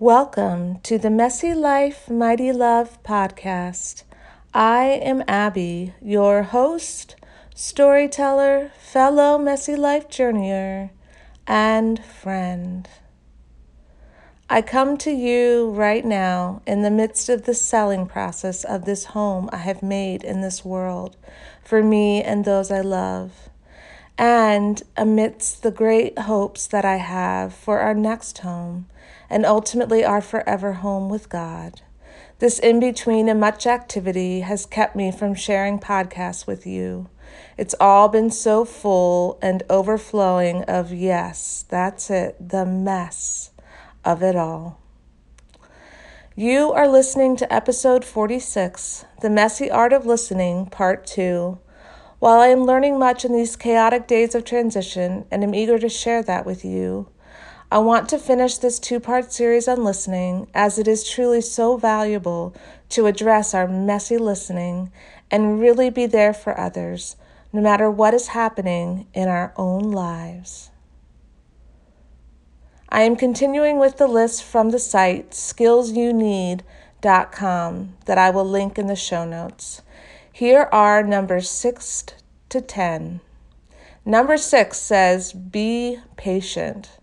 Welcome to the Messy Life, Mighty Love podcast. I am Abby, your host, storyteller, fellow Messy Life journeyer, and friend. I come to you right now in the midst of the selling process of this home I have made in this world for me and those I love, and amidst the great hopes that I have for our next home and ultimately our forever home with God. This in between and much activity has kept me from sharing podcasts with you. It's all been so full and overflowing of yes, that's it, the mess of it all. You are listening to episode 46, The Messy Art of Listening, Part 2. While I am learning much in these chaotic days of transition and am eager to share that with you, I want to finish this two part series on listening as it is truly so valuable to address our messy listening and really be there for others, no matter what is happening in our own lives. I am continuing with the list from the site skillsyouneed.com that I will link in the show notes. Here are numbers 6 to 10. Number 6 says, Be patient.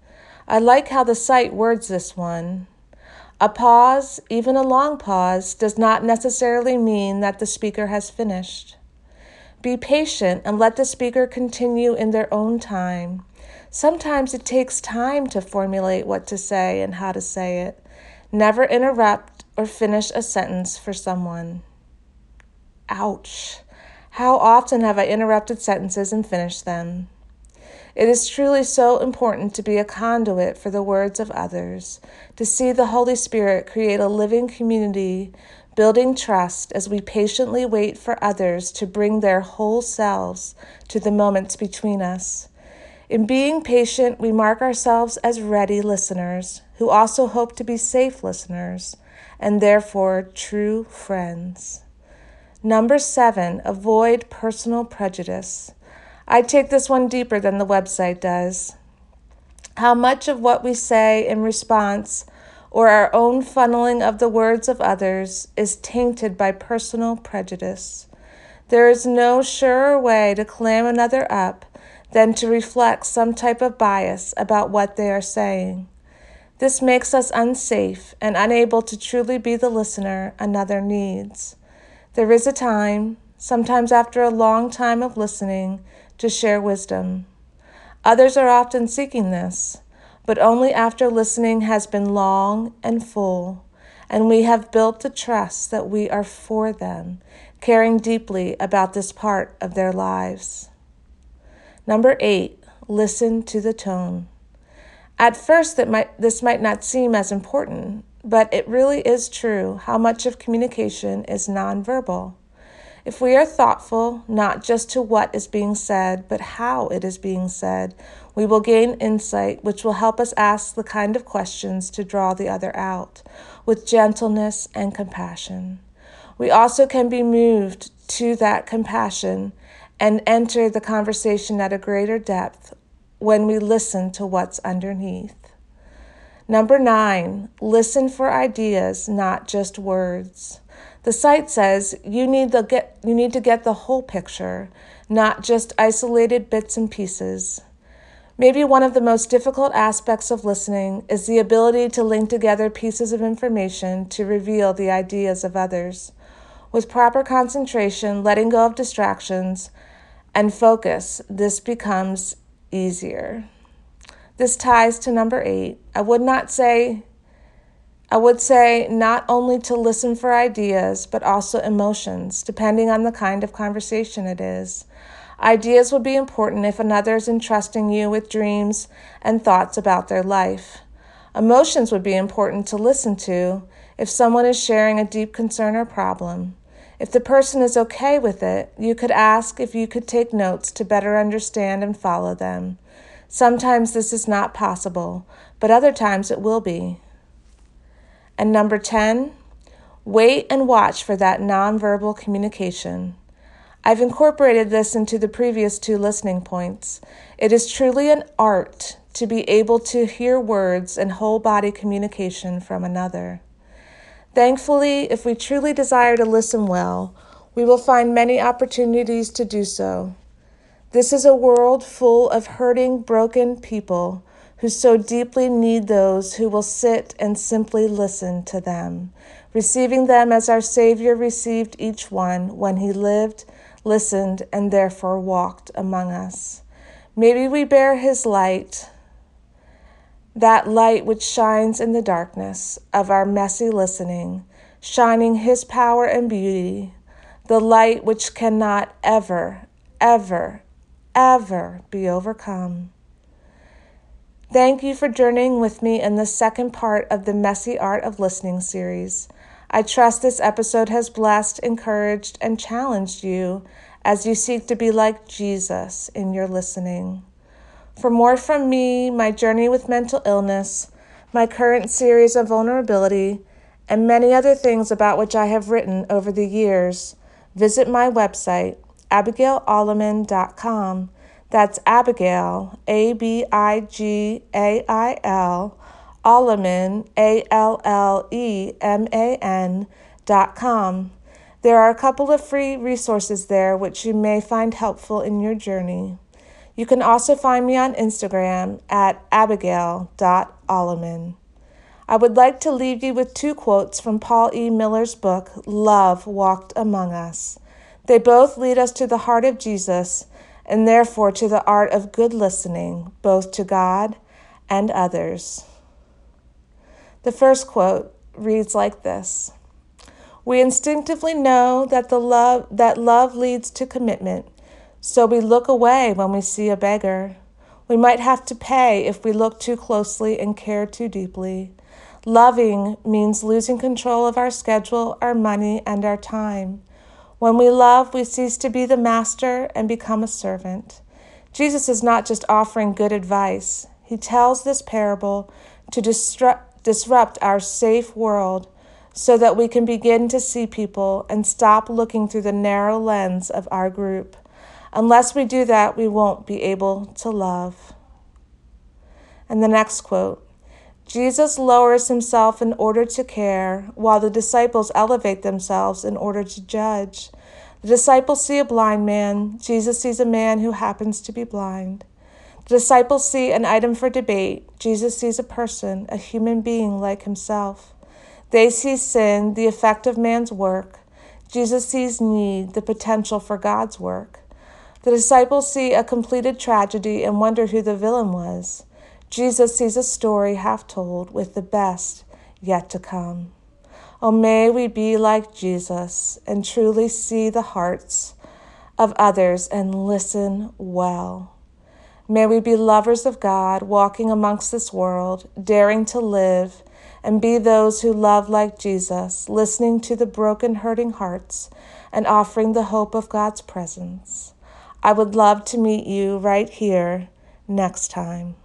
I like how the site words this one. A pause, even a long pause, does not necessarily mean that the speaker has finished. Be patient and let the speaker continue in their own time. Sometimes it takes time to formulate what to say and how to say it. Never interrupt or finish a sentence for someone. Ouch. How often have I interrupted sentences and finished them? It is truly so important to be a conduit for the words of others, to see the Holy Spirit create a living community, building trust as we patiently wait for others to bring their whole selves to the moments between us. In being patient, we mark ourselves as ready listeners who also hope to be safe listeners and therefore true friends. Number seven, avoid personal prejudice. I take this one deeper than the website does. How much of what we say in response or our own funneling of the words of others is tainted by personal prejudice. There is no surer way to clam another up than to reflect some type of bias about what they are saying. This makes us unsafe and unable to truly be the listener another needs. There is a time, sometimes after a long time of listening, to share wisdom. Others are often seeking this, but only after listening has been long and full, and we have built the trust that we are for them, caring deeply about this part of their lives. Number eight, listen to the tone. At first, that might, this might not seem as important, but it really is true how much of communication is nonverbal. If we are thoughtful, not just to what is being said, but how it is being said, we will gain insight which will help us ask the kind of questions to draw the other out with gentleness and compassion. We also can be moved to that compassion and enter the conversation at a greater depth when we listen to what's underneath. Number nine, listen for ideas, not just words. The site says you need, the get, you need to get the whole picture, not just isolated bits and pieces. Maybe one of the most difficult aspects of listening is the ability to link together pieces of information to reveal the ideas of others. With proper concentration, letting go of distractions, and focus, this becomes easier. This ties to number eight. I would not say I would say not only to listen for ideas, but also emotions, depending on the kind of conversation it is. Ideas would be important if another is entrusting you with dreams and thoughts about their life. Emotions would be important to listen to if someone is sharing a deep concern or problem. If the person is okay with it, you could ask if you could take notes to better understand and follow them. Sometimes this is not possible, but other times it will be. And number 10, wait and watch for that nonverbal communication. I've incorporated this into the previous two listening points. It is truly an art to be able to hear words and whole body communication from another. Thankfully, if we truly desire to listen well, we will find many opportunities to do so. This is a world full of hurting, broken people who so deeply need those who will sit and simply listen to them, receiving them as our Savior received each one when he lived, listened, and therefore walked among us. Maybe we bear his light, that light which shines in the darkness of our messy listening, shining his power and beauty, the light which cannot ever, ever, ever be overcome. Thank you for journeying with me in the second part of the Messy Art of Listening series. I trust this episode has blessed, encouraged, and challenged you as you seek to be like Jesus in your listening. For more from me, my journey with mental illness, my current series of vulnerability, and many other things about which I have written over the years, visit my website, abigailalleman.com. That's Abigail, A B I G A I L, Alleman, A L L E M A N dot com. There are a couple of free resources there which you may find helpful in your journey. You can also find me on Instagram at abigail.alleman. I would like to leave you with two quotes from Paul E. Miller's book, Love Walked Among Us. They both lead us to the heart of Jesus and therefore to the art of good listening, both to God and others. The first quote reads like this We instinctively know that, the love, that love leads to commitment so we look away when we see a beggar. We might have to pay if we look too closely and care too deeply. Loving means losing control of our schedule, our money, and our time. When we love, we cease to be the master and become a servant. Jesus is not just offering good advice, he tells this parable to disrupt, disrupt our safe world so that we can begin to see people and stop looking through the narrow lens of our group. Unless we do that, we won't be able to love. And the next quote Jesus lowers himself in order to care, while the disciples elevate themselves in order to judge. The disciples see a blind man, Jesus sees a man who happens to be blind. The disciples see an item for debate, Jesus sees a person, a human being like himself. They see sin, the effect of man's work. Jesus sees need, the potential for God's work. The disciples see a completed tragedy and wonder who the villain was. Jesus sees a story half told with the best yet to come. Oh, may we be like Jesus and truly see the hearts of others and listen well. May we be lovers of God, walking amongst this world, daring to live and be those who love like Jesus, listening to the broken, hurting hearts and offering the hope of God's presence. I would love to meet you right here next time.